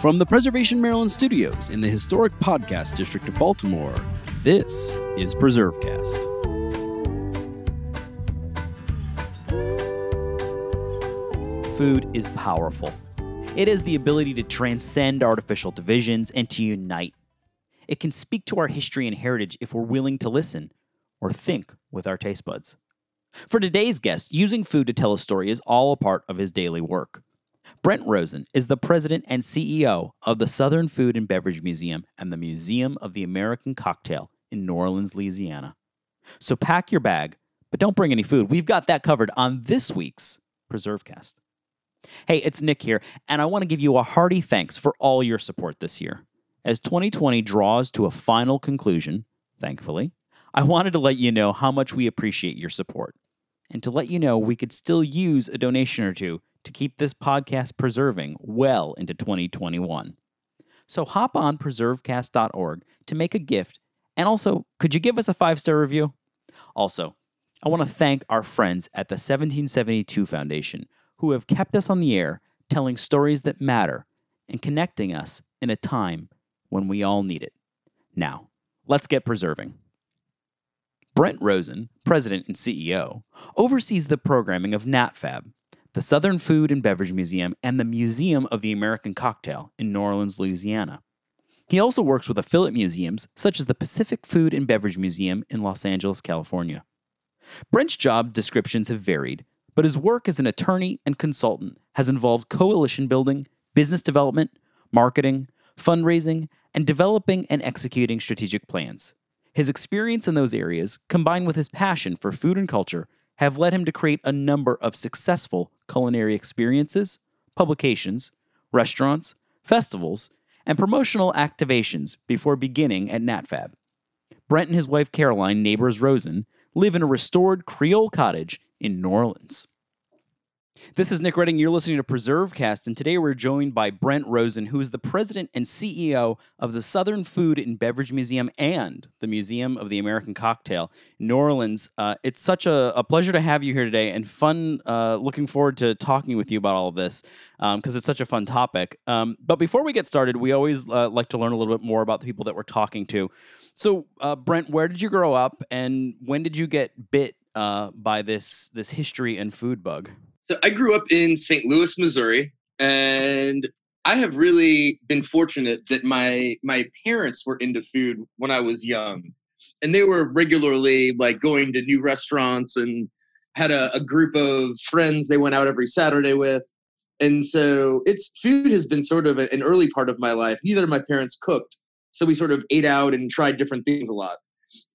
From the Preservation Maryland studios in the historic podcast district of Baltimore, this is PreserveCast. Food is powerful. It has the ability to transcend artificial divisions and to unite. It can speak to our history and heritage if we're willing to listen or think with our taste buds. For today's guest, using food to tell a story is all a part of his daily work. Brent Rosen is the president and CEO of the Southern Food and Beverage Museum and the Museum of the American Cocktail in New Orleans, Louisiana. So pack your bag, but don't bring any food. We've got that covered on this week's PreserveCast. Hey, it's Nick here, and I want to give you a hearty thanks for all your support this year. As 2020 draws to a final conclusion, thankfully, I wanted to let you know how much we appreciate your support and to let you know we could still use a donation or two to keep this podcast preserving well into 2021. So hop on preservecast.org to make a gift. And also, could you give us a five star review? Also, I want to thank our friends at the 1772 Foundation who have kept us on the air telling stories that matter and connecting us in a time when we all need it. Now, let's get preserving. Brent Rosen, president and CEO, oversees the programming of NatFab, the Southern Food and Beverage Museum, and the Museum of the American Cocktail in New Orleans, Louisiana. He also works with affiliate museums such as the Pacific Food and Beverage Museum in Los Angeles, California. Brent's job descriptions have varied, but his work as an attorney and consultant has involved coalition building, business development, marketing, fundraising, and developing and executing strategic plans. His experience in those areas, combined with his passion for food and culture, have led him to create a number of successful culinary experiences, publications, restaurants, festivals, and promotional activations before beginning at NatFab. Brent and his wife Caroline Neighbors Rosen live in a restored Creole cottage in New Orleans. This is Nick Redding. You're listening to PreserveCast, and today we're joined by Brent Rosen, who is the president and CEO of the Southern Food and Beverage Museum and the Museum of the American Cocktail in New Orleans. Uh, it's such a, a, pleasure to have you here today and fun. Uh, looking forward to talking with you about all of this because um, it's such a fun topic. Um, but before we get started, we always uh, like to learn a little bit more about the people that we're talking to. So, uh, Brent, where did you grow up, and when did you get bit uh, by this this history and food bug? So I grew up in St. Louis, Missouri, and I have really been fortunate that my my parents were into food when I was young, and they were regularly like going to new restaurants and had a, a group of friends they went out every Saturday with. And so it's food has been sort of a, an early part of my life. Neither of my parents cooked, so we sort of ate out and tried different things a lot.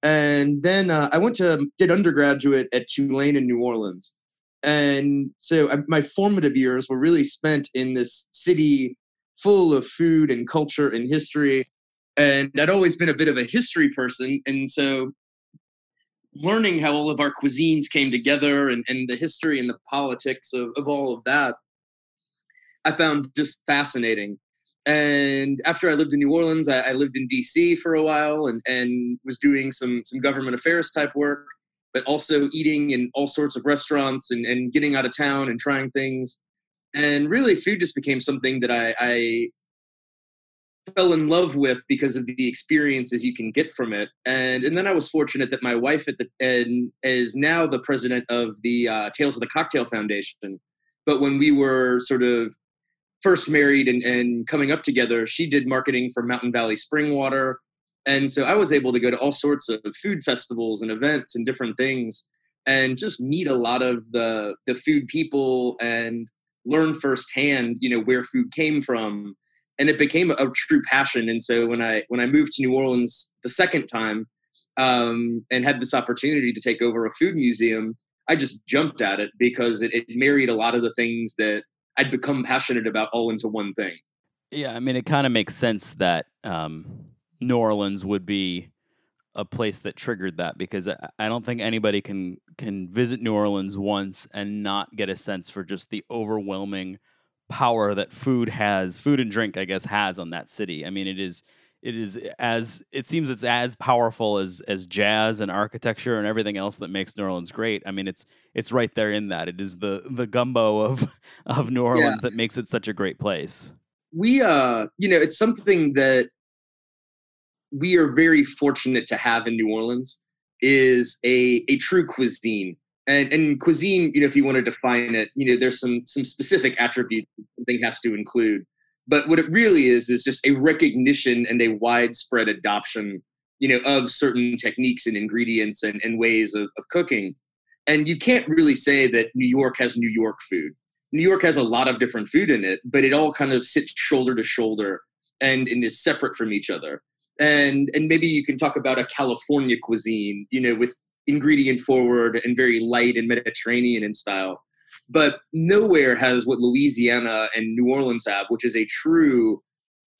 And then uh, I went to did undergraduate at Tulane in New Orleans, and so I, my formative years were really spent in this city full of food and culture and history. And i'd always been a bit of a history person. And so learning how all of our cuisines came together and, and the history and the politics of, of all of that i found just fascinating. And after i lived in new orleans i, I lived in dc for a while and, and was doing some some government affairs type work but also eating in all sorts of restaurants and, and getting out of town and trying things. And really, food just became something that I, I fell in love with because of the experiences you can get from it. And and then I was fortunate that my wife at the and is now the president of the uh, Tales of the Cocktail Foundation. But when we were sort of first married and, and coming up together, she did marketing for Mountain Valley Spring Water and so I was able to go to all sorts of food festivals and events and different things and just meet a lot of the the food people and learn firsthand, you know, where food came from. And it became a true passion. And so when I when I moved to New Orleans the second time um, and had this opportunity to take over a food museum, I just jumped at it because it, it married a lot of the things that I'd become passionate about all into one thing. Yeah, I mean, it kind of makes sense that um, New Orleans would be a place that triggered that because I don't think anybody can can visit New Orleans once and not get a sense for just the overwhelming power that food has, food and drink, I guess, has on that city. I mean, it is it is as it seems it's as powerful as as jazz and architecture and everything else that makes New Orleans great. I mean, it's it's right there in that. It is the the gumbo of of New Orleans yeah. that makes it such a great place. we uh you know it's something that we are very fortunate to have in new orleans is a a true cuisine. And and cuisine you know if you want to define it you know there's some some specific attributes something has to include. But what it really is is just a recognition and a widespread adoption you know of certain techniques and ingredients and, and ways of, of cooking. And you can't really say that new york has new york food. New york has a lot of different food in it but it all kind of sits shoulder to shoulder and, and is separate from each other and and maybe you can talk about a california cuisine you know with ingredient forward and very light and mediterranean in style but nowhere has what louisiana and new orleans have which is a true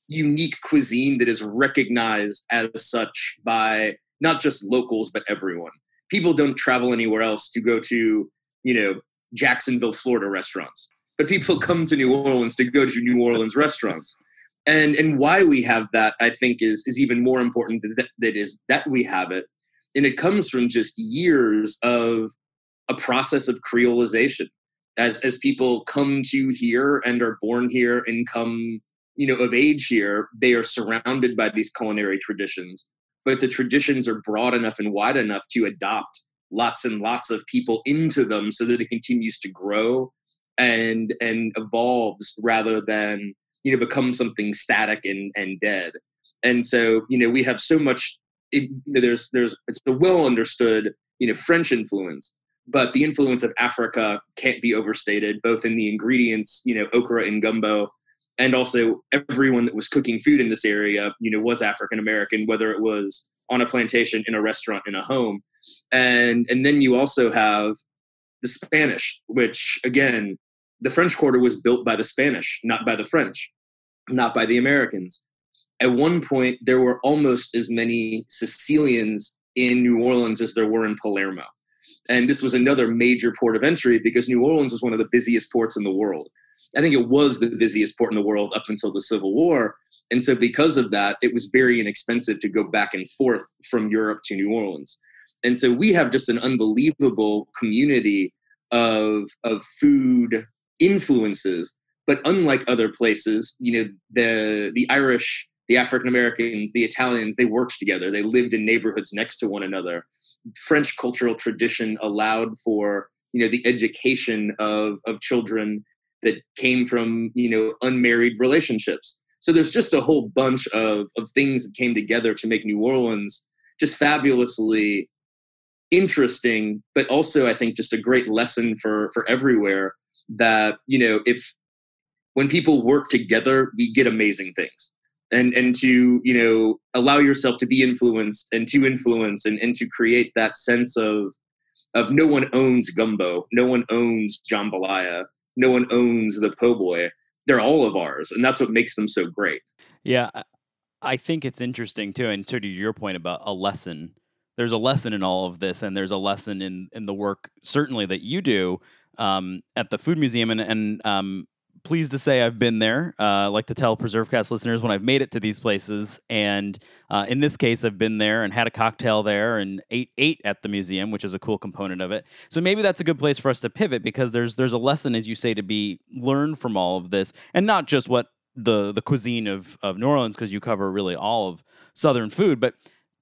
unique cuisine that is recognized as such by not just locals but everyone. People don't travel anywhere else to go to, you know, Jacksonville, Florida restaurants, but people come to New Orleans to go to New Orleans restaurants. And and why we have that, I think, is is even more important that, that is that we have it, and it comes from just years of a process of creolization. As as people come to here and are born here and come you know of age here they are surrounded by these culinary traditions but the traditions are broad enough and wide enough to adopt lots and lots of people into them so that it continues to grow and and evolves rather than you know become something static and and dead. And so you know we have so much it, you know, there's there's it's a well understood you know french influence but the influence of africa can't be overstated both in the ingredients you know okra and gumbo and also everyone that was cooking food in this area you know was african american whether it was on a plantation in a restaurant in a home. And and then you also have the spanish which again the french quarter was built by the spanish not by the french not by the americans at one point there were almost as many sicilians in new orleans as there were in palermo and this was another major port of entry because new orleans was one of the busiest ports in the world I think it was the busiest port in the world up until the Civil War. And so, because of that, it was very inexpensive to go back and forth from Europe to New Orleans. And so, we have just an unbelievable community of, of food influences. But unlike other places, you know, the, the Irish, the African Americans, the Italians, they worked together. They lived in neighborhoods next to one another. French cultural tradition allowed for you know the education of, of children that came from you know unmarried relationships so there's just a whole bunch of, of things that came together to make new orleans just fabulously interesting but also i think just a great lesson for for everywhere that you know if when people work together we get amazing things and and to you know allow yourself to be influenced and to influence and, and to create that sense of of no one owns gumbo no one owns jambalaya no one owns the po' boy. They're all of ours, and that's what makes them so great. Yeah, I think it's interesting too, and to your point about a lesson. There's a lesson in all of this, and there's a lesson in in the work certainly that you do um, at the Food Museum, and and um, pleased to say I've been there. Uh, I like to tell PreserveCast listeners when I've made it to these places, and uh, in this case, I've been there and had a cocktail there and ate ate at the museum, which is a cool component of it. So maybe that's a good place for us to pivot because there's there's a lesson, as you say, to be learned from all of this, and not just what the the cuisine of of New Orleans, because you cover really all of Southern food, but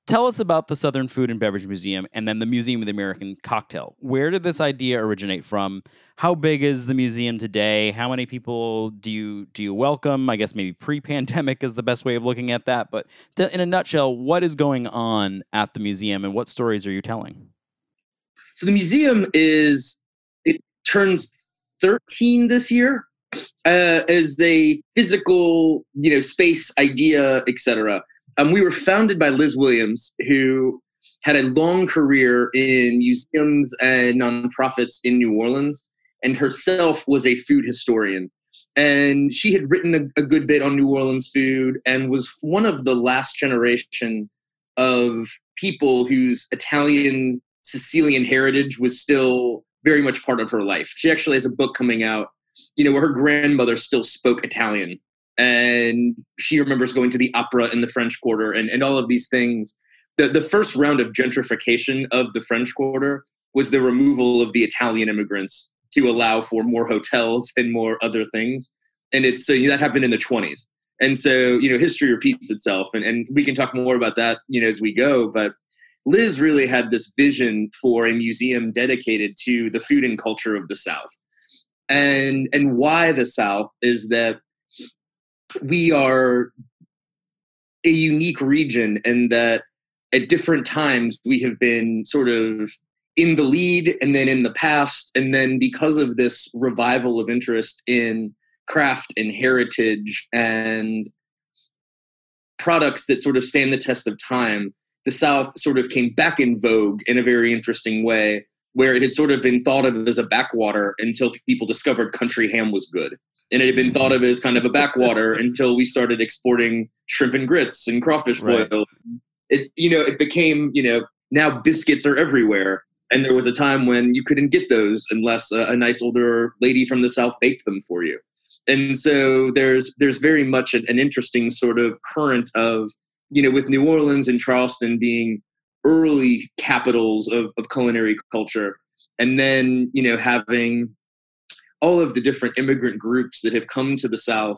Tell us about the Southern Food and Beverage Museum and then the Museum of the American Cocktail. Where did this idea originate from? How big is the museum today? How many people do you do you welcome? I guess maybe pre-pandemic is the best way of looking at that, but to, in a nutshell, what is going on at the museum and what stories are you telling? So the museum is it turns 13 this year uh, as a physical, you know, space idea, etc um, we were founded by Liz Williams, who had a long career in museums and nonprofits in New Orleans, and herself was a food historian. And she had written a, a good bit on New Orleans food and was one of the last generation of people whose Italian Sicilian heritage was still very much part of her life. She actually has a book coming out, you know, where her grandmother still spoke Italian and she remembers going to the opera in the French Quarter and, and all of these things. The, the first round of gentrification of the French Quarter was the removal of the Italian immigrants to allow for more hotels and more other things. and it's so you know, that happened in the 20s. And so you know history repeats itself, and and we can talk more about that you know as we go, but. Liz really had this vision for a museum dedicated to the food and culture of the South. And and why the South is that we are a unique region and that at different times we have been sort of in the lead and then in the past. And then because of this revival of interest in craft and heritage and products that sort of stand the test of time the south sort of came back in vogue in a very interesting way where it had sort of been thought of as a backwater until people discovered country ham was good and it had been thought of as kind of a backwater until we started exporting shrimp and grits and crawfish right. boil. It you know it became you know now biscuits are everywhere, and there was a time when you couldn't get those unless a, a nice older lady from the south baked them for you. And so there's there's very much an, an interesting sort of current of you know with New Orleans and Charleston being early capitals of, of culinary culture, and then you know having all of the different immigrant groups that have come to the South,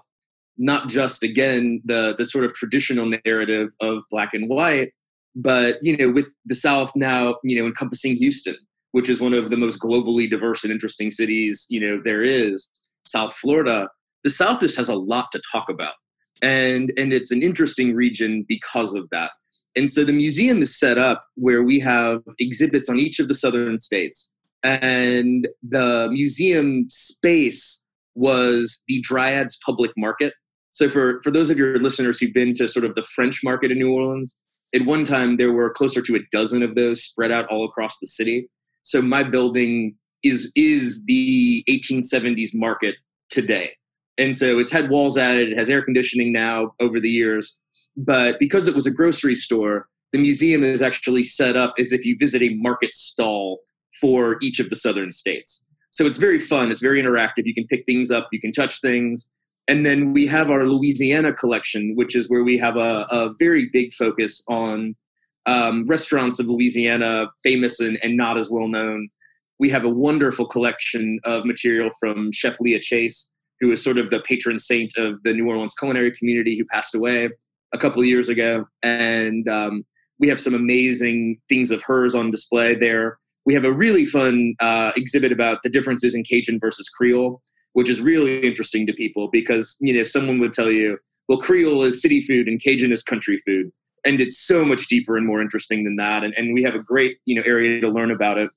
not just again the the sort of traditional narrative of black and white, but you know with the South now you know encompassing Houston, which is one of the most globally diverse and interesting cities you know there is. South Florida, the South just has a lot to talk about, and and it's an interesting region because of that. And so the museum is set up where we have exhibits on each of the southern states and the museum space was the Dryades Public Market. So for for those of your listeners who've been to sort of the French Market in New Orleans, at one time there were closer to a dozen of those spread out all across the city. So my building is is the 1870s market today. And so it's had walls added, it has air conditioning now over the years. But because it was a grocery store, the museum is actually set up as if you visit a market stall for each of the southern states. So it's very fun. It's very interactive. You can pick things up, you can touch things. And then we have our Louisiana collection, which is where we have a, a very big focus on um, restaurants of Louisiana, famous and, and not as well known. We have a wonderful collection of material from Chef Leah Chase, who is sort of the patron saint of the New Orleans culinary community, who passed away a couple years ago. And um, we have some amazing things of hers on display there we have a really fun uh, exhibit about the differences in Cajun versus Creole, which is really interesting to people because you know someone would tell you, well, Creole is city food and Cajun is country food, and it's so much deeper and more interesting than that. And, and we have a great you know area to learn about it.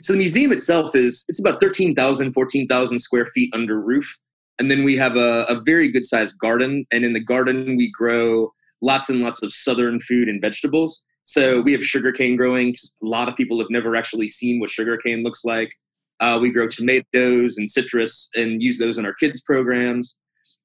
So the museum itself is it's about 13,000, 14,000 square feet under roof. And then we have a, a very good sized garden. And in the garden, we grow lots and lots of southern food and vegetables. So we have sugarcane growing. because A lot of people have never actually seen what sugarcane looks like. Uh, we grow tomatoes and citrus and use those in our kids' programs.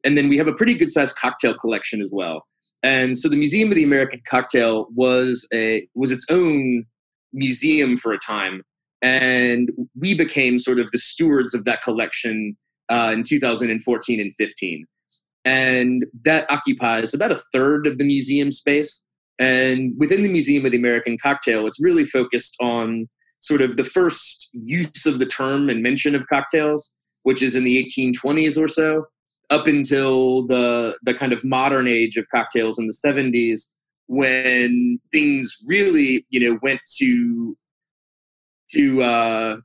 And then we have a pretty good sized cocktail collection as well. And so the Museum of the American Cocktail was a was its own museum for a time, and we became sort of the stewards of that collection uh, in 2014 and 15. And that occupies about a third of the museum space. And within the Museum of the American Cocktail, it's really focused on sort of the first use of the term and mention of cocktails, which is in the 1820s or so, up until the the kind of modern age of cocktails in the 70s, when things really, you know, went to to uh,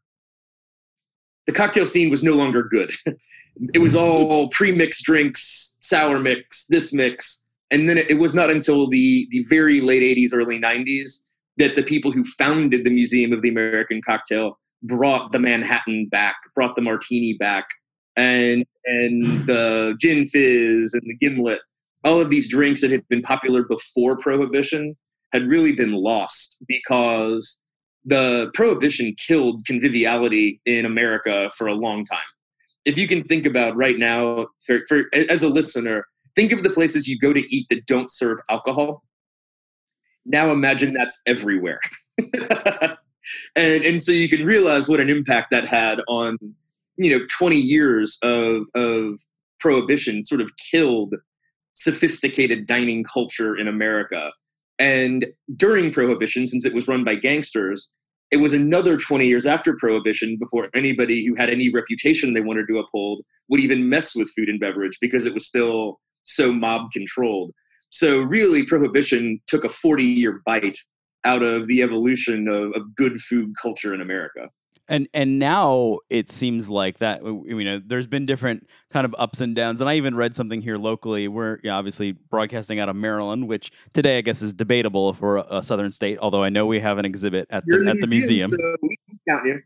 the cocktail scene was no longer good. it was all pre-mixed drinks, sour mix, this mix, and then it, was not until the the very late 80s early 90s that the people who founded the museum of the american cocktail brought the manhattan back brought the martini back and and hmm. the gin fizz and the gimlet. All of these drinks that had been popular before prohibition had really been lost because the prohibition killed conviviality in america for a long time. If you can think about right now for, for as a listener think of the places you go to eat that don't serve alcohol. Now imagine that's everywhere. and and so you can realize what an impact that had on you know 20 years of of prohibition sort of killed sophisticated dining culture in America. And during prohibition since it was run by gangsters, it was another 20 years after prohibition before anybody who had any reputation they wanted to uphold would even mess with food and beverage because it was still so mob controlled. So really prohibition took a 40 year bite out of the evolution of, of good food culture in america. And and now it seems like that you know there's been different kind of ups and downs. And i even read something here locally. We're you know, obviously broadcasting out of maryland which today i guess is debatable for a, a southern state although i know we have an exhibit at the, at the museum, so we count you.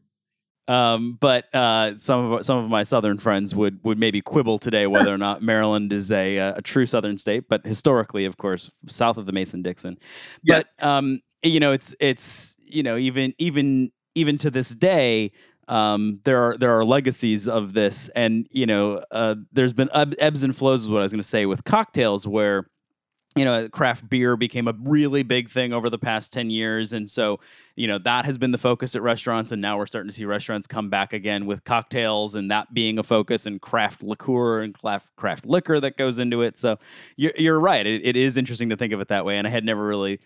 Um, but uh, some of some of my southern friends would would maybe quibble today whether or not Maryland is a a true southern state, but historically, of course, south of the Mason Dixon. But um, you know, it's it's you know even even even to this day, um, there are there are legacies of this, and you know, uh, there's been ebbs and flows, is what I was going to say with cocktails, where you know, craft beer became a really big thing over the past 10 years. And so, you know, that has been the focus at restaurants. And now we're starting to see restaurants come back again with cocktails and that being a focus and craft liqueur and craft, craft liquor that goes into it. So you're, you're right. It, it is interesting to think of it that way. And I had never really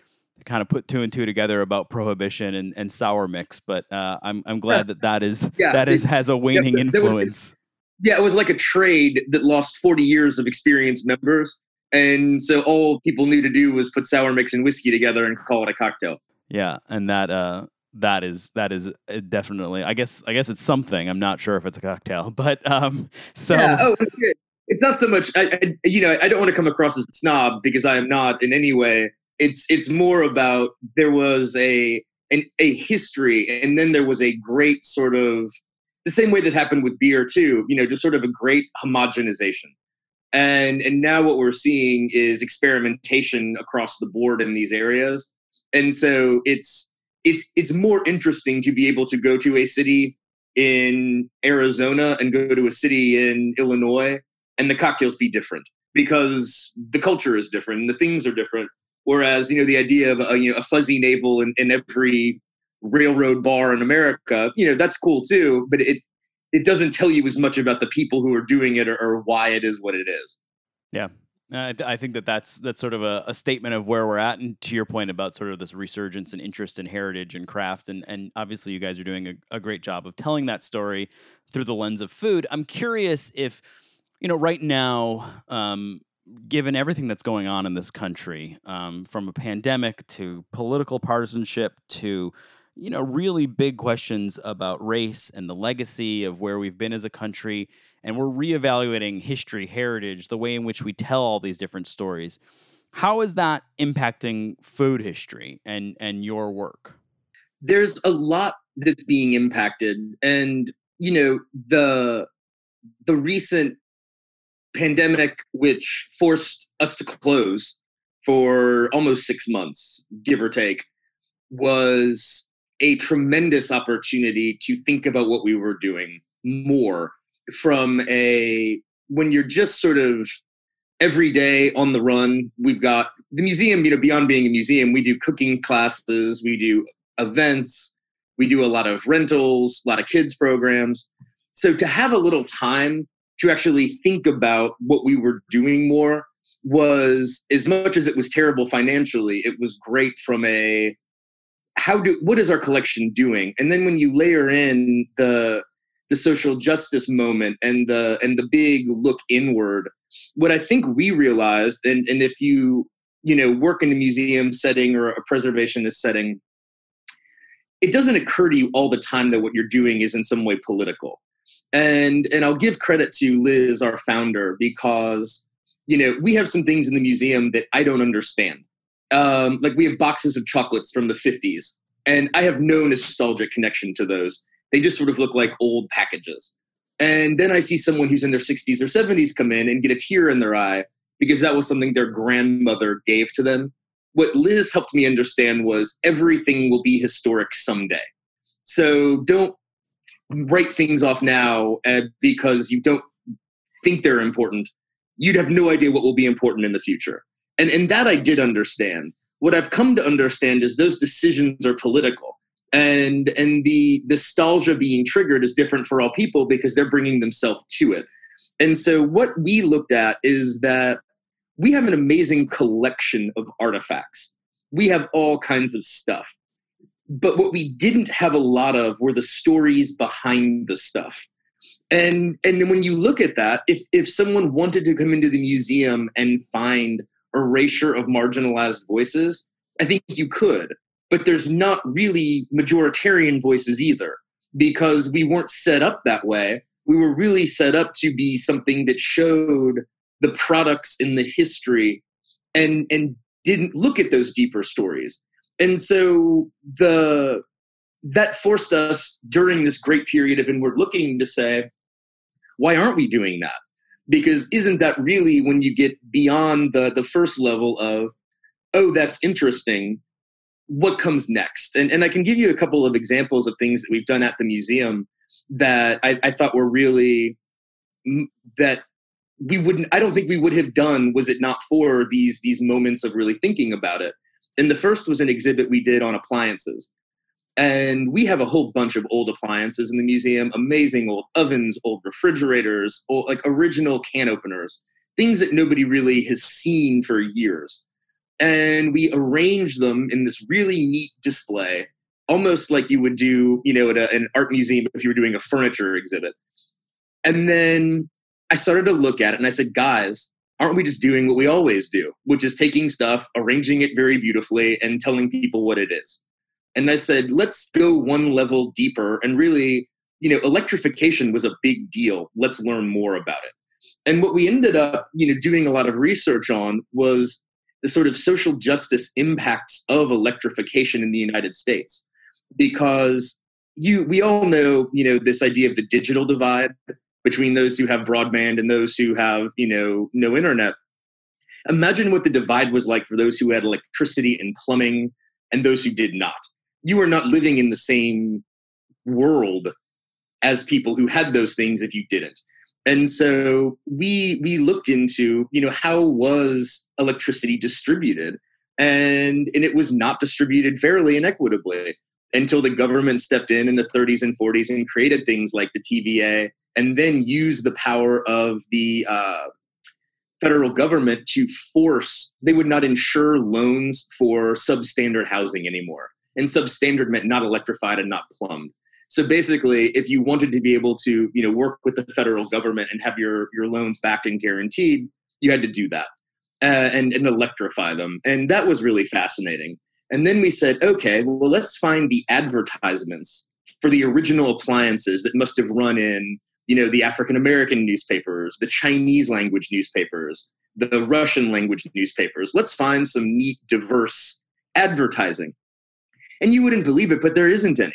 kind of put two and two together about prohibition and, and sour mix, but uh, I'm I'm glad that that is yeah, that is has a waning yeah, influence. Was, yeah, it was like a trade that lost 40 years of experienced members, and so all people knew to do was put sour mix and whiskey together and call it a cocktail. Yeah, and that uh that is that is uh, definitely I guess I guess it's something. I'm not sure if it's a cocktail, but um so yeah, oh, it's not so much I, I you know I don't want to come across as a snob because I am not in any way it's it's more about there was a an, a history and then there was a great sort of the same way that happened with beer too you know just sort of a great homogenization and and now what we're seeing is experimentation across the board in these areas. And so it's it's it's more interesting to be able to go to a city in Arizona and go to a city in Illinois and the cocktails be different because the culture is different and the things are different. Whereas, you know, the idea of a, you know, a fuzzy navel in, in every railroad bar in America, you know, that's cool too, but it, it doesn't tell you as much about the people who are doing it or, or why it is what it is. Yeah. I, I, think that that's that's sort of a, a, statement of where we're at, and to your point about sort of this resurgence and interest in heritage and craft, and and obviously you guys are doing a, a great job of telling that story through the lens of food. I'm curious if you know right now um, given everything that's going on in this country, um, from a pandemic to political partisanship to you know really big questions about race and the legacy of where we've been as a country, and we're reevaluating history, heritage, the way in which we tell all these different stories. How is that impacting food history and and your work? There's a lot that's being impacted, and you know the the recent pandemic, which forced us to close for almost six months, give or take, was a tremendous opportunity to think about what we were doing more from a when you're just sort of every day on the run we've got the museum you know beyond being a museum we do cooking classes we do events we do a lot of rentals a lot of kids programs. So to have a little time to actually think about what we were doing more was as much as it was terrible financially it was great from a how do what is our collection doing and then when you layer in the the social justice moment and the and the big look inward what i think we realized and and if you you know work in a museum setting or a preservationist setting it doesn't occur to you all the time that what you're doing is in some way political and and I'll give credit to Liz, our founder, because you know we have some things in the museum that I don't understand. Um, like we have boxes of chocolates from the 50s, and I have no nostalgic connection to those. They just sort of look like old packages. And then I see someone who's in their 60s or 70s come in and get a tear in their eye because that was something their grandmother gave to them. What Liz helped me understand was everything will be historic someday. So don't write things off now uh, because you don't think they're important, you'd have no idea what will be important in the future. And, and that I did understand. What I've come to understand is those decisions are political. And, and the nostalgia being triggered is different for all people because they're bringing themselves to it. And so, what we looked at is that we have an amazing collection of artifacts. We have all kinds of stuff but what we didn't have a lot of were the stories behind the stuff and and when you look at that if if someone wanted to come into the museum and find erasure of marginalized voices i think you could but there's not really majoritarian voices either because we weren't set up that way. We were really set up to be something that showed the products in the history and and didn't look at those deeper stories. And so the that forced us during this great period of inward looking to say why aren't we doing that because isn't that really when you get beyond the the first level of oh that's interesting what comes next? And and i can give you a couple of examples of things that we've done at the museum that i, I thought were really that we wouldn't i don't think we would have done was it not for these these moments of really thinking about it. And the first was an exhibit we did on appliances and we have a whole bunch of old appliances in the museum amazing old ovens old refrigerators old, like original can openers things that nobody really has seen for years and we arrange them in this really neat display almost like you would do you know at a, an art museum if you were doing a furniture exhibit and then I started to look at it and I said, guys, aren't we just doing what we always do, which is taking stuff, arranging it very beautifully, and telling people what it is? And I said, let's go one level deeper and really, you know, electrification was a big deal. Let's learn more about it. And what we ended up, you know, doing a lot of research on was the sort of social justice impacts of electrification in the United States. Because you we all know, you know, this idea of the digital divide between those who have broadband and those who have you know no internet imagine what the divide was like for those who had electricity and plumbing and those who did not you are not living in the same world as people who had those things if you didn't. And so we we looked into you know how was electricity distributed? And and it was not distributed fairly and equitably until the government stepped in in the 30s and 40s and created things like the TVA and then use the power of the uh, federal government to force they would not insure loans for substandard housing anymore and substandard meant not electrified and not plumbed. So basically if you wanted to be able to you know work with the federal government and have your your loans backed and guaranteed you had to do that uh, and, and electrify them. And that was really fascinating. And then we said okay well let's find the advertisements for the original appliances that must have run in you know the african american newspapers the chinese language newspapers the russian language newspapers. Let's find some neat diverse advertising and you wouldn't believe it but there isn't any.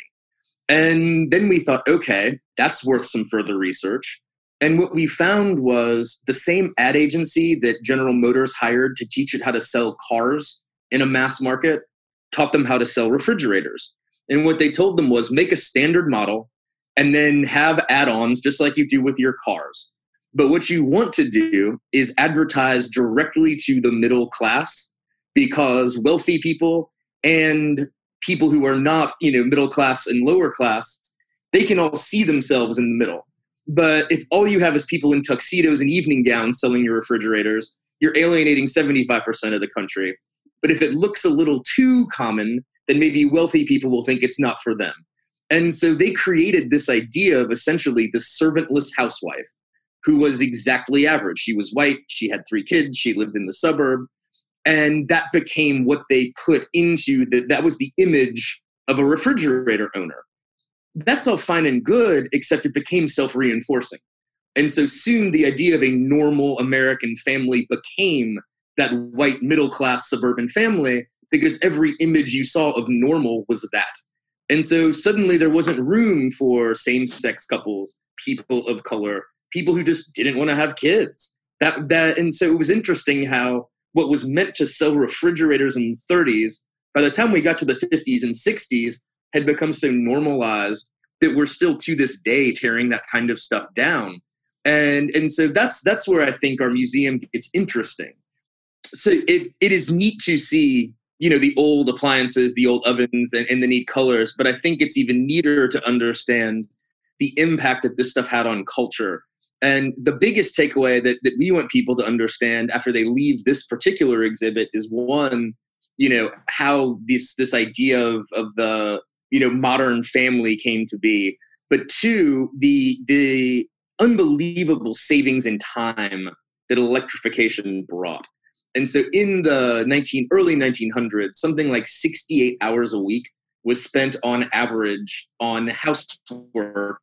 And then we thought okay that's worth some further research. And what we found was the same ad agency that general motors hired to teach it how to sell cars in a mass market taught them how to sell refrigerators. And what they told them was make a standard model and then have add ons just like you do with your cars. But what you want to do is advertise directly to the middle class because wealthy people and people who are not, you know, middle class and lower class, they can all see themselves in the middle. But if all you have is people in tuxedos and evening gowns selling your refrigerators, you're alienating 75% of the country. But if it looks a little too common, then maybe wealthy people will think it's not for them. And so they created this idea of essentially the servantless housewife who was exactly average. She was white, she had three kids, she lived in the suburb. And that became what they put into that. That was the image of a refrigerator owner. That's all fine and good, except it became self reinforcing. And so soon the idea of a normal American family became that white middle class suburban family because every image you saw of normal was that. And so suddenly there wasn't room for same sex couples, people of color, people who just didn't want to have kids. That, that, and so it was interesting how what was meant to sell refrigerators in the 30s, by the time we got to the 50s and 60s, had become so normalized that we're still to this day tearing that kind of stuff down. And, and so that's, that's where I think our museum gets interesting. So it, it is neat to see you know the old appliances the old ovens and, and, the neat colors but i think it's even neater to understand the impact that this stuff had on culture and the biggest takeaway that, that we want people to understand after they leave this particular exhibit is one you know how this this idea of of the you know modern family came to be. But two the the unbelievable savings in time that electrification brought. And so in the 19 early 1900s something like 68 hours a week was spent on average on housework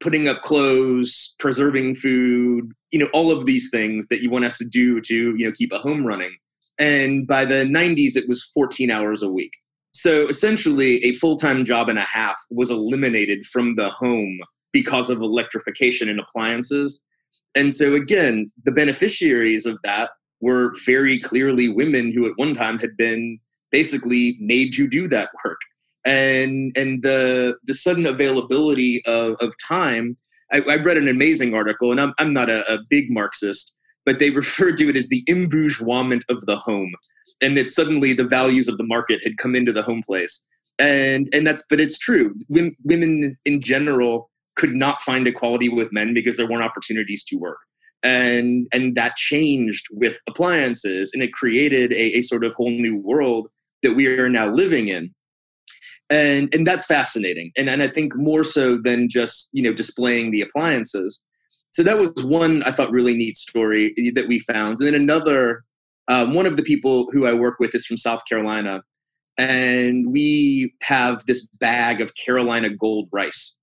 putting up clothes preserving food you know all of these things that you want us to do to you know keep a home running. And by the 90s it was 14 hours a week. So essentially a full-time job and a half was eliminated from the home because of electrification and appliances. And so again the beneficiaries of that were very clearly women who at one time had been basically made to do that work and and the the sudden availability of, of time I, I read an amazing article and i'm, I'm not a, a big marxist but they referred to it as the embourgeoisement of the home and that suddenly the values of the market had come into the home place. And and that's but it's true. Women, women in general could not find equality with men because there weren't opportunities to work. And and that changed with appliances and it created a, a sort of whole new world that we are now living in and and that's fascinating and and i think more so than just you know displaying the appliances so that was one I thought really neat story that we found. And then another, um, one of the people who I work with is from South Carolina, and we have this bag of Carolina gold rice.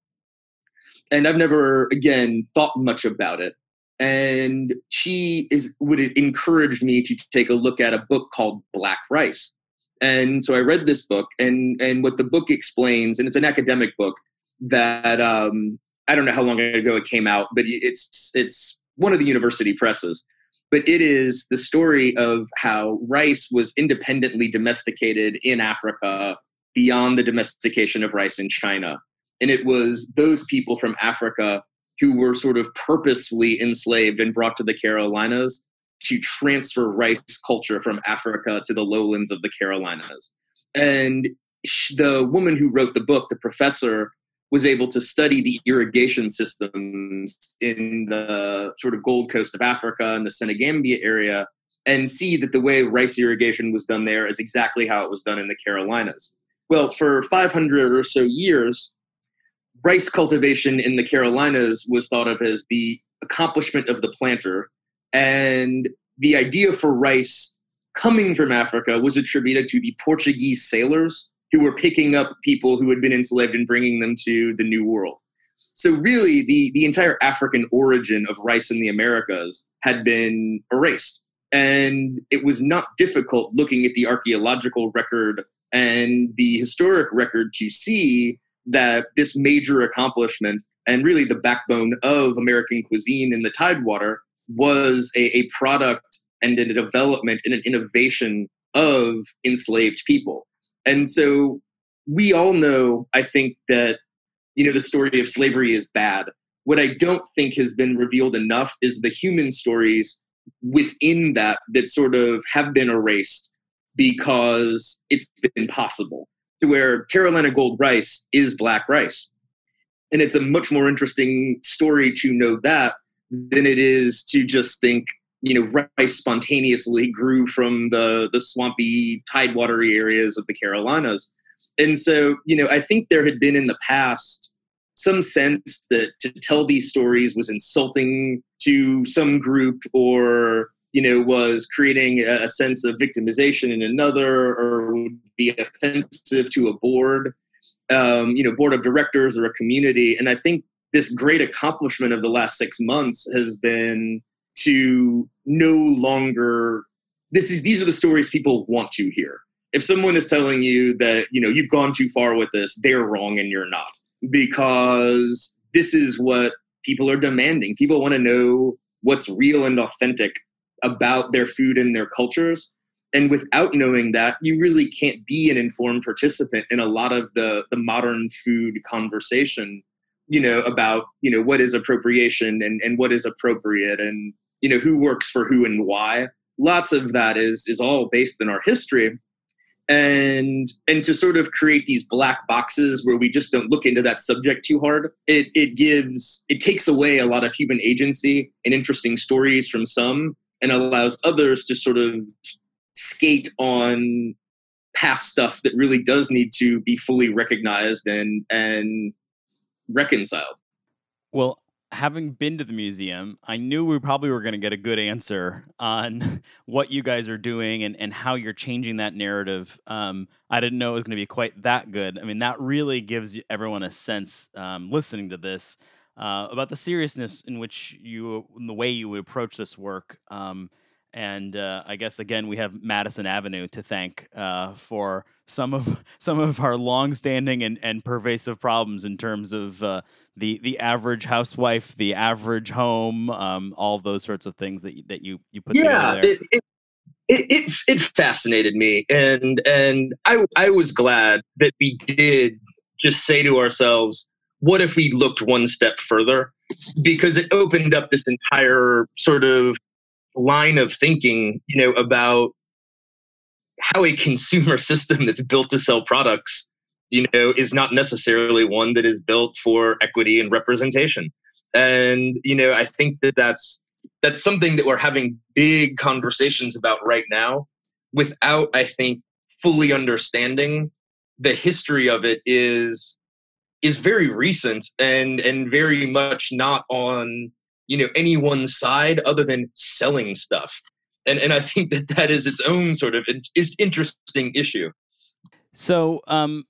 And I've never, again, thought much about it. And she is would encourage me to take a look at a book called Black Rice. And so I read this book, and and what the book explains, and it's an academic book that um, I don't know how long ago it came out, but it's it's one of the university presses. But it is the story of how rice was independently domesticated in Africa beyond the domestication of rice in China. And it was those people from Africa who were sort of purposefully enslaved and brought to the Carolinas to transfer rice culture from Africa to the lowlands of the Carolinas. And the woman who wrote the book, the professor, was able to study the irrigation systems in the sort of Gold Coast of Africa and the Senegambia area and see that the way rice irrigation was done there is exactly how it was done in the Carolinas. Well, for 500 or so years, rice cultivation in the Carolinas was thought of as the accomplishment of the planter. And the idea for rice coming from Africa was attributed to the Portuguese sailors who were picking up people who had been enslaved and bringing them to the New World. So really, the the entire African origin of rice in the Americas had been erased, and it was not difficult looking at the archaeological record and the historic record to see that this major accomplishment and really the backbone of American cuisine in the Tidewater was a, a product and a development and an innovation of enslaved people. And so we all know, I think, that, you know, the story of slavery is bad. What I don't think has been revealed enough is the human stories within that that sort of have been erased because it's been possible. To where Carolina Gold rice is black rice. And it's a much more interesting story to know that than it is to just think you know, rice spontaneously grew from the the swampy tidewatery areas of the Carolinas. And so, you know, I think there had been in the past some sense that to tell these stories was insulting to some group or you know was creating a, sense of victimization in another or would be offensive to a board um, you know board of directors or a community and i think this great accomplishment of the last six months has been to no longer this is these are the stories people want to hear. If someone is telling you that you know you've gone too far with this they're wrong and you're not. Because this is what people are demanding. People want to know what's real and authentic about their food and their cultures. And without knowing that you really can't be an informed participant in a lot of the the modern food conversation you know about you know what is appropriation and and what is appropriate and you know who works for who and why. Lots of that is is all based in our history. And and to sort of create these black boxes where we just don't look into that subject too hard it it gives it takes away a lot of human agency and interesting stories from some and allows others to sort of skate on past stuff that really does need to be fully recognized and and reconciled. Well, having been to the museum, I knew we probably were going to get a good answer on what you guys are doing and, and how you're changing that narrative. Um, I didn't know it was going to be quite that good. I mean, that really gives everyone a sense um, listening to this uh, about the seriousness in which you, in the way you would approach this work. Um, and uh, I guess again we have Madison Avenue to thank uh, for some of some of our longstanding and, and pervasive problems in terms of uh, the the average housewife, the average home, um, all those sorts of things that you, that you you put yeah, together. There. It, it, it, it it fascinated me, and and I I was glad that we did just say to ourselves, what if we looked one step further? Because it opened up this entire sort of line of thinking, you know, about how a consumer system that's built to sell products, you know, is not necessarily one that is built for equity and representation. And you know, I think that that's that's something that we're having big conversations about right now, without I think fully understanding the history of it is is very recent and and very much not on you know any one side other than selling stuff. And and i think that that is its own sort of is interesting issue. So um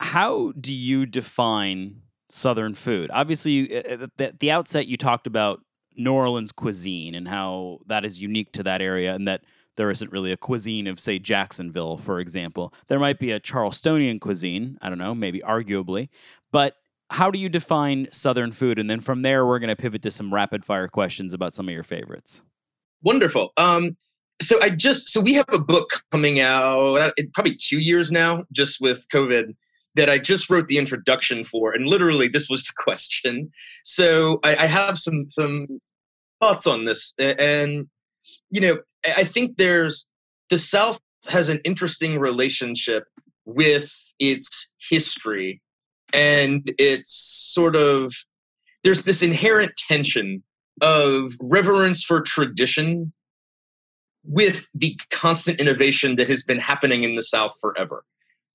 how do you define southern food? Obviously at the outset you talked about new orleans cuisine and how that is unique to that area and that there isn't really a cuisine of say jacksonville for example. There might be a charlestonian cuisine i don't know maybe arguably but how do you define Southern food? And then from there, we're going to pivot to some rapid fire questions about some of your favorites. Wonderful. Um, so I just so we have a book coming out uh, probably two years now, just with COVID, that I just wrote the introduction for, and literally this was the question. So I, I have some some thoughts on this, and you know I think there's the South has an interesting relationship with its history and it's sort of there's this inherent tension of reverence for tradition with the constant innovation that has been happening in the south forever.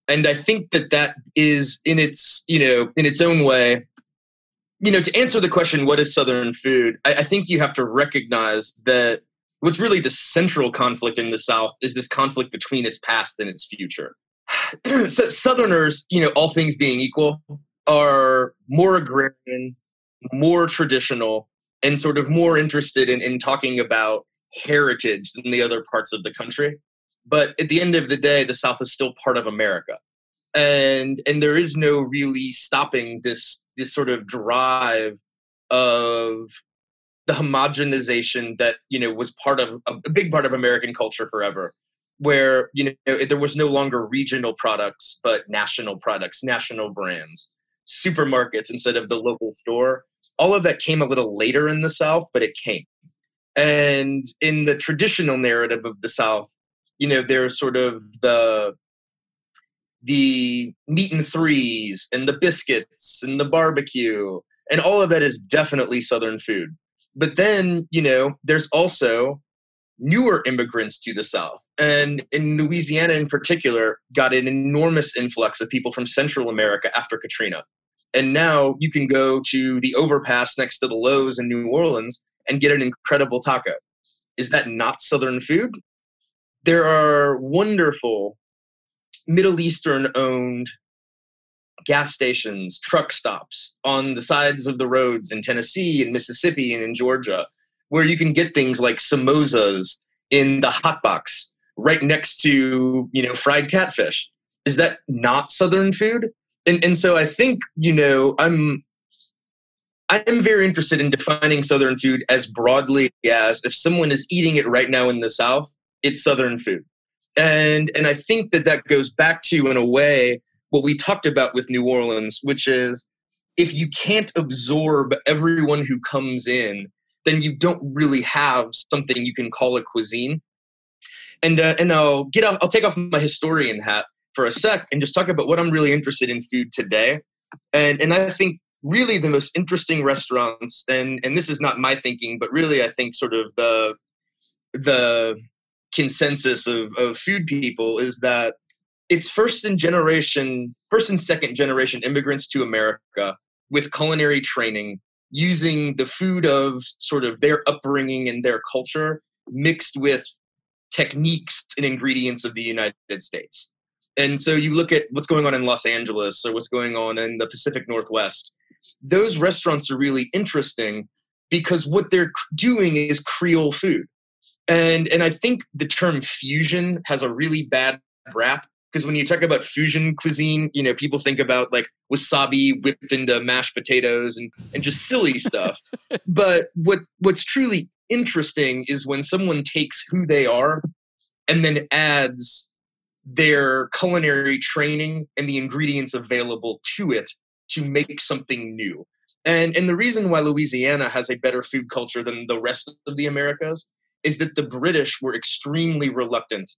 And i think that that is in its you know in its own way you know to answer the question what is southern food? I, I, think you have to recognize that what's really the central conflict in the south is this conflict between its past and its future so Southerners, you know, all things being equal, are more agrarian, more traditional, and sort of more interested in, in talking about heritage than the other parts of the country. But at the end of the day, the South is still part of America. And and there is no really stopping this this sort of drive of the homogenization that you know was part of a big part of American culture forever where you know there was no longer regional products but national products national brands supermarkets instead of the local store. All of that came a little later in the south but it came. And in the traditional narrative of the south you know there's sort of the the meat and threes and the biscuits and the barbecue and all of that is definitely southern food. But then you know there's also newer immigrants to the South. And in Louisiana, in particular, got an enormous influx of people from Central America after Katrina. And now you can go to the overpass next to the Lowe's in New Orleans and get an incredible taco. Is that not Southern food? There are wonderful Middle Eastern owned gas stations, truck stops on the sides of the roads in Tennessee and Mississippi and in Georgia where you can get things like samosas in the hot box right next to you know fried catfish. Is that not southern food? And and so i think you know i'm i'm very interested in defining southern food as broadly as if someone is eating it right now in the south it's southern food. And and i think that that goes back to in a way what we talked about with new orleans which is if you can't absorb everyone who comes in then you don't really have something you can call a cuisine. And uh, and I'll get off, I'll take off my historian hat for a sec and just talk about what I'm really interested in food today. And and I think really the most interesting restaurants and and this is not my thinking, but really I think sort of the the consensus of, of food people is that it's first and generation, first and second generation immigrants to America with culinary training, using the food of sort of their upbringing and their culture mixed with techniques and ingredients of the United States. And so you look at what's going on in Los Angeles or what's going on in the Pacific Northwest. Those restaurants are really interesting because what they're doing is Creole food. And and I think the term fusion has a really bad rap because when you talk about fusion cuisine, you know, people think about like wasabi whipped into mashed potatoes and, and just silly stuff. but what what's truly interesting is when someone takes who they are and then adds their culinary training and the ingredients available to it to make something new. And and the reason why Louisiana has a better food culture than the rest of the Americas is that the British were extremely reluctant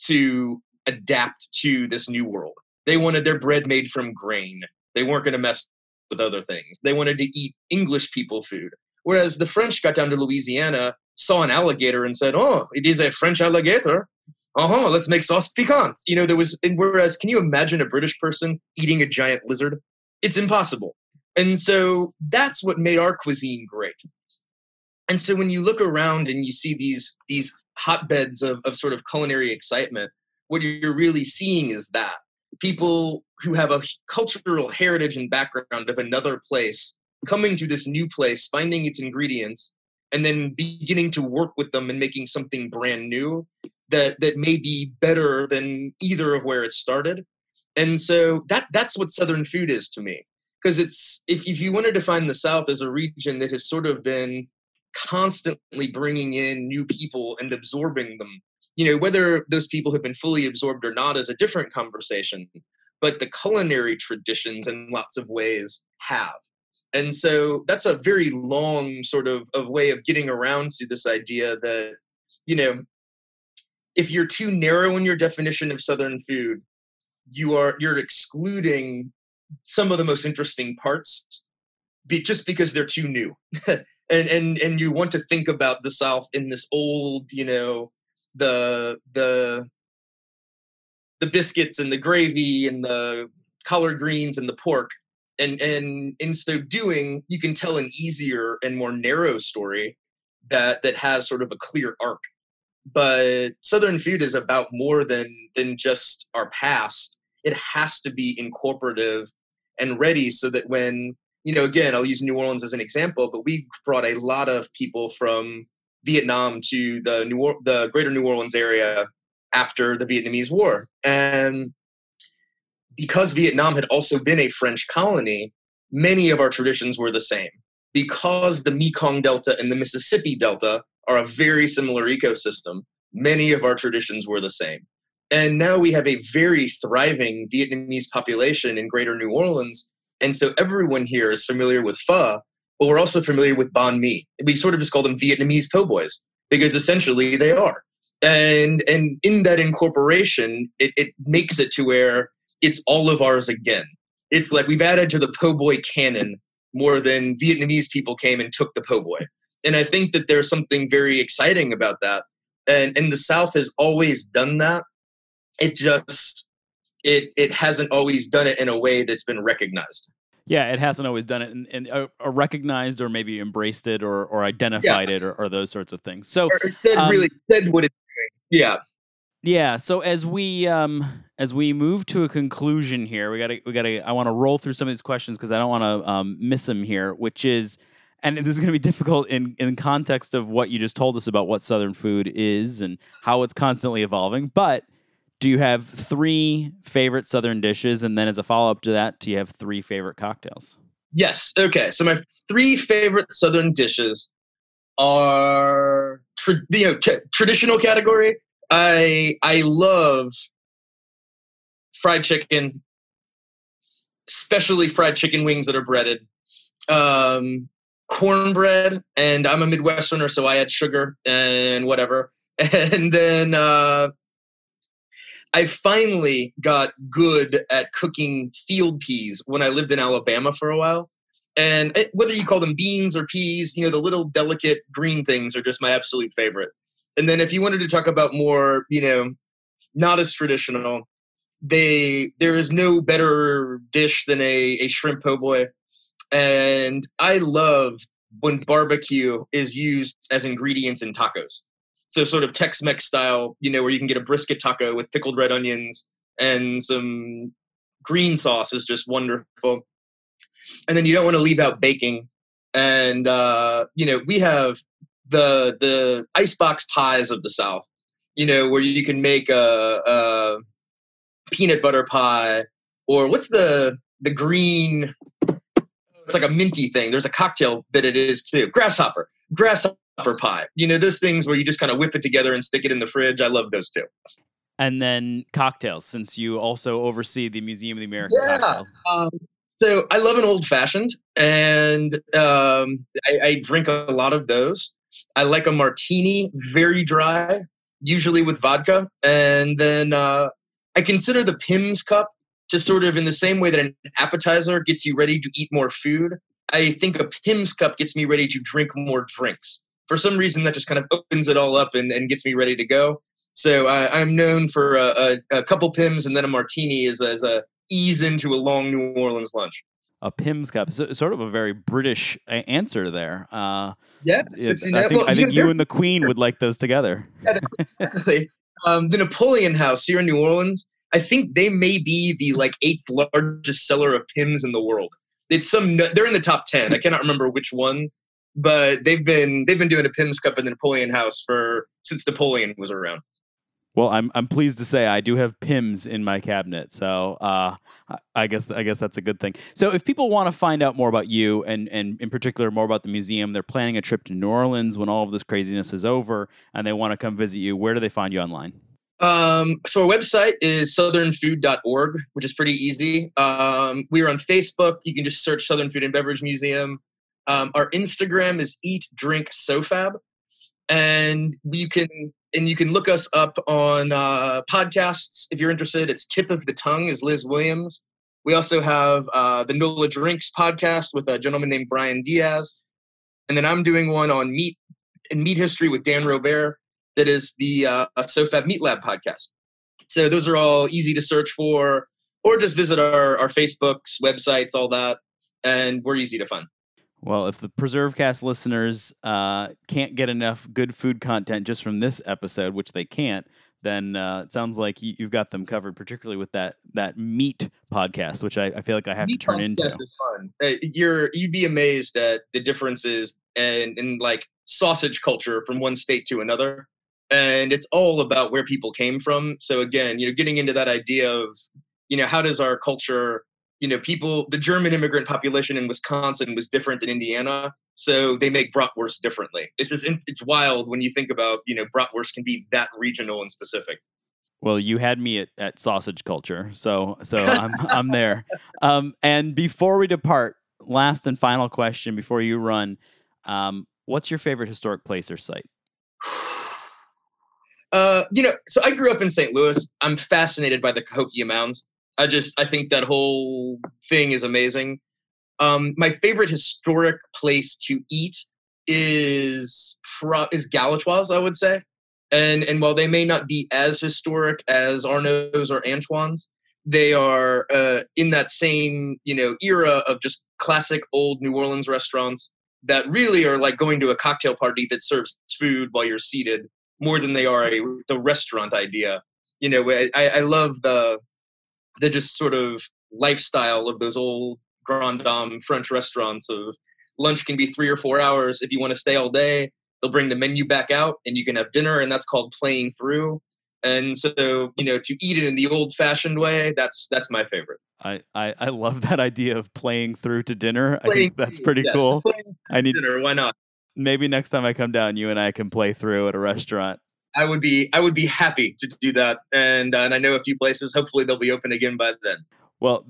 to adapt to this new world. They wanted their bread made from grain. They weren't going to mess with other things. They wanted to eat English people food. Whereas the French got down to Louisiana, saw an alligator, and said, "Oh, it is a French alligator. Uh huh. Let's make sauce piquante." You know, there was. Whereas, can you imagine a British person eating a giant lizard? It's impossible. And so that's what made our cuisine great. And so when you look around and you see these these hotbeds of, of sort of culinary excitement, what you're really seeing is that people who have a cultural heritage and background of another place coming to this new place, finding its ingredients, and then beginning to work with them and making something brand new that that may be better than either of where it started. And so that that's what Southern food is to me. Because it's if, if you want to define the South as a region that has sort of been constantly bringing in new people and absorbing them you know whether those people have been fully absorbed or not is a different conversation but the culinary traditions in lots of ways have. And so that's a very long sort of, of way of getting around to this idea that you know if you're too narrow in your definition of southern food you are you're excluding some of the most interesting parts be, just because they're too new. And and and you want to think about the south in this old you know the the the biscuits and the gravy and the collard greens and the pork and and in so doing you can tell an easier and more narrow story that that has sort of a clear arc. But southern food is about more than than just our past. It has to be incorporative and ready so that when you know again i'll use new orleans as an example but we brought a lot of people from Vietnam to the New or- the Greater New Orleans area after the Vietnamese War, and because Vietnam had also been a French colony, many of our traditions were the same. Because the Mekong Delta and the Mississippi Delta are a very similar ecosystem, many of our traditions were the same. And now we have a very thriving Vietnamese population in Greater New Orleans. And so everyone here is familiar with pho, but we're also familiar with banh mi. We sort of just call them Vietnamese po' boys because essentially they are. And and in that incorporation, it, it makes it to where it's all of ours again. It's like we've added to the po' boy canon more than Vietnamese people came and took the po' boy. And I think that there's something very exciting about that. And and the South has always done that. It just it it hasn't always done it in a way that's been recognized. Yeah, it hasn't always done it and, and uh, or recognized or maybe embraced it or or identified yeah. it or, or, those sorts of things. So or said um, really said what it's doing. Yeah. Yeah. So as we um as we move to a conclusion here, we gotta we gotta I want to roll through some of these questions because I don't want to um, miss them here, which is and this is going to be difficult in in context of what you just told us about what Southern food is and how it's constantly evolving, but do you have three favorite Southern dishes? And then as a follow up to that, do you have three favorite cocktails? Yes. Okay. So my three favorite Southern dishes are you know t- traditional category. I I love fried chicken, especially fried chicken wings that are breaded. Um, cornbread, and I'm a Midwesterner, so I add sugar and whatever. And then uh, I finally got good at cooking field peas when I lived in Alabama for a while. And whether you call them beans or peas, you know, the little delicate green things are just my absolute favorite. And then if you wanted to talk about more, you know, not as traditional, they there is no better dish than a, a shrimp po' boy. And I love when barbecue is used as ingredients in tacos. So sort of Tex-Mex style, you know, where you can get a brisket taco with pickled red onions and some green sauce is just wonderful. And then you don't want to leave out baking. And uh, you know, we have the the icebox pies of the South, you know, where you can make a, a peanut butter pie or what's the the green it's like a minty thing. There's a cocktail that it is too. Grasshopper. Grasshopper pie. You know, those things where you just kind of whip it together and stick it in the fridge. I love those too. And then cocktails, since you also oversee the Museum of the American Yeah. Cocktail. Um, so I love an old fashioned, and um, I, I drink a lot of those. I like a martini, very dry, usually with vodka, and then uh, I consider the Pimm's cup just sort of in the same way that an appetizer gets you ready to eat more food. I think a Pimm's cup gets me ready to drink more drinks. For some reason, that just kind of opens it all up and, and gets me ready to go. So I, I'm known for a, a, a couple Pimm's and then a martini as, a- as a ease into a long New Orleans lunch. A Pimm's cup, so, sort of a very British answer there. Uh, Yeah, it- you I think well, I you think know, you and the Queen would like those together. exactly. Um, the Napoleon House here in New Orleans, I think they may be the like eighth largest seller of Pimm's in the world. It's some they're in the top ten. I cannot remember which one, but they've been they've been doing a Pimm's Cup in the Napoleon House for since Napoleon was around. Well, I'm I'm pleased to say I do have Pimm's in my cabinet, so uh, I- guess I guess that's a good thing. So, if people want to find out more about you and and in particular more about the museum, they're planning a trip to New Orleans when all of this craziness is over, and they want to come visit you. Where do they find you online? Um, so our website is southernfood.org, which is pretty easy. Um, we are on Facebook. You can just search Southern Food and Beverage Museum. Um, our Instagram is Eat Drink SoFab, and you can and you can look us up on uh, podcasts if you're interested. It's Tip of the Tongue is Liz Williams. We also have uh, the NOLA Drinks podcast with a gentleman named Brian Diaz, and then I'm doing one on meat and meat history with Dan Robert that is the uh, SoFab Meat Lab podcast. So those are all easy to search for, or just visit our, our Facebooks, websites, all that, and we're easy to find. Well, if the PreserveCast listeners uh, can't get enough good food content just from this episode, which they can't, then uh, it sounds like you, you've got them covered, particularly with that that meat podcast, which I, I feel like I have Meat to turn into. is fun. Uh, you're you'd be amazed at the differences in, in like sausage culture from one state to another, and it's all about where people came from. So again, you know, getting into that idea of you know how does our culture you know people the german immigrant population in wisconsin was different than indiana so they make bratwurst differently it's just, it's wild when you think about you know bratwurst can be that regional and specific Well, you had me at, at sausage culture, so so I'm I'm there. Um, and before we depart, last and final question before you run, um, what's your favorite historic place or site? Uh, you know, so I grew up in St. Louis. I'm fascinated by the Cahokia Mounds. I just I think that whole thing is amazing. Um, my favorite historic place to eat is pro- is Galatoire's, I would say. And and while they may not be as historic as Arnaud's or Antoine's, they are uh, in that same you know era of just classic old New Orleans restaurants that really are like going to a cocktail party that serves food while you're seated more than they are a the restaurant idea. You know, I, I love the the just sort of lifestyle of those old Grand Dame French restaurants. Of lunch can be three or four hours. If you want to stay all day, they'll bring the menu back out, and you can have dinner, and that's called playing through. And so, you know, to eat it in the old-fashioned way, that's that's my favorite. I, I, I love that idea of playing through to dinner. I think that's pretty yes, cool. I need dinner, why not? maybe next time I come down, you and I can play through at a restaurant. I would be I would be happy to do that, and uh, and I know a few places. Hopefully, they'll be open again by then. Well,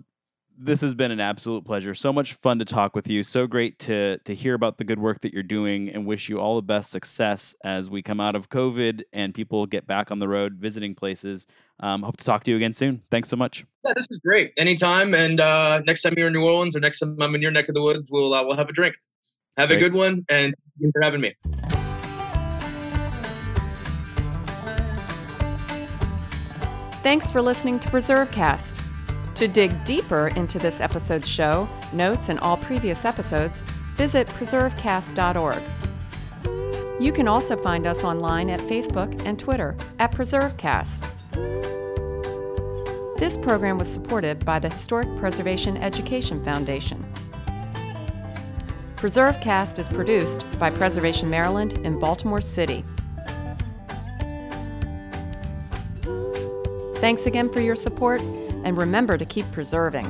this has been an absolute pleasure. So much fun to talk with you. So great to to hear about the good work that you're doing and wish you all the best success as we come out of COVID and people get back on the road visiting places. Um, hope to talk to you again soon. Thanks so much. Yeah, this is great. Anytime, and uh, next time you're in New Orleans or next time I'm in your neck of the woods, we'll uh, we'll have a drink. Have Great. a good one, and thank you for having me. Thanks for listening to PreserveCast. To dig deeper into this episode's show, notes, and all previous episodes, visit preservecast.org. You can also find us online at Facebook and Twitter at PreserveCast. This program was supported by the Historic Preservation Education Foundation. PreserveCast is produced by Preservation Maryland in Baltimore City. Thanks again for your support, and remember to keep preserving.